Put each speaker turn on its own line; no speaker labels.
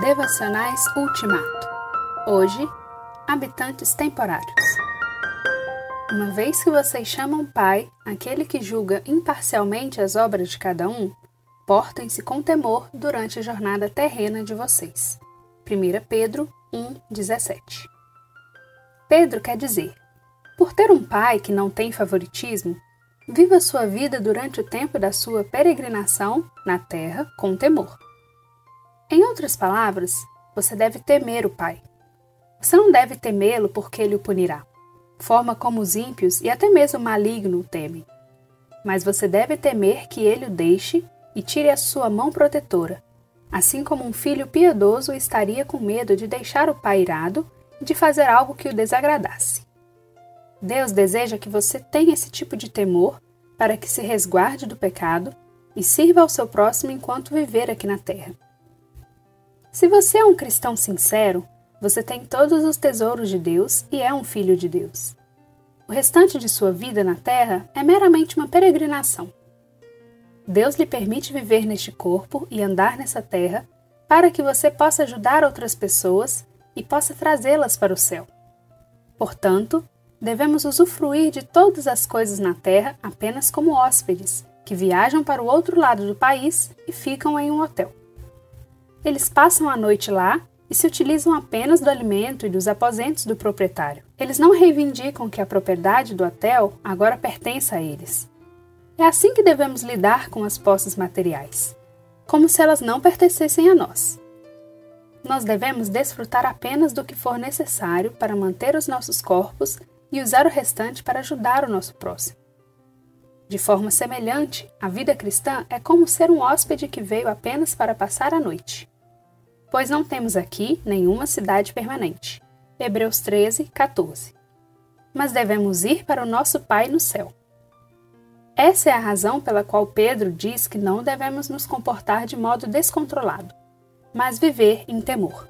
Devocionais Ultimato. Hoje, habitantes temporários. Uma vez que vocês chamam Pai aquele que julga imparcialmente as obras de cada um, portem-se com temor durante a jornada terrena de vocês. 1 Pedro 1,17 Pedro quer dizer: por ter um pai que não tem favoritismo, viva sua vida durante o tempo da sua peregrinação na terra com temor. Em outras palavras, você deve temer o pai. Você não deve temê-lo porque ele o punirá, forma como os ímpios e até mesmo o maligno o temem. Mas você deve temer que ele o deixe e tire a sua mão protetora, assim como um filho piedoso estaria com medo de deixar o pai irado e de fazer algo que o desagradasse. Deus deseja que você tenha esse tipo de temor para que se resguarde do pecado e sirva ao seu próximo enquanto viver aqui na terra. Se você é um cristão sincero, você tem todos os tesouros de Deus e é um filho de Deus. O restante de sua vida na terra é meramente uma peregrinação. Deus lhe permite viver neste corpo e andar nessa terra para que você possa ajudar outras pessoas e possa trazê-las para o céu. Portanto, devemos usufruir de todas as coisas na terra apenas como hóspedes, que viajam para o outro lado do país e ficam em um hotel. Eles passam a noite lá e se utilizam apenas do alimento e dos aposentos do proprietário. Eles não reivindicam que a propriedade do hotel agora pertence a eles. É assim que devemos lidar com as posses materiais, como se elas não pertencessem a nós. Nós devemos desfrutar apenas do que for necessário para manter os nossos corpos e usar o restante para ajudar o nosso próximo. De forma semelhante, a vida cristã é como ser um hóspede que veio apenas para passar a noite. Pois não temos aqui nenhuma cidade permanente. Hebreus 13, 14. Mas devemos ir para o nosso Pai no céu. Essa é a razão pela qual Pedro diz que não devemos nos comportar de modo descontrolado, mas viver em temor.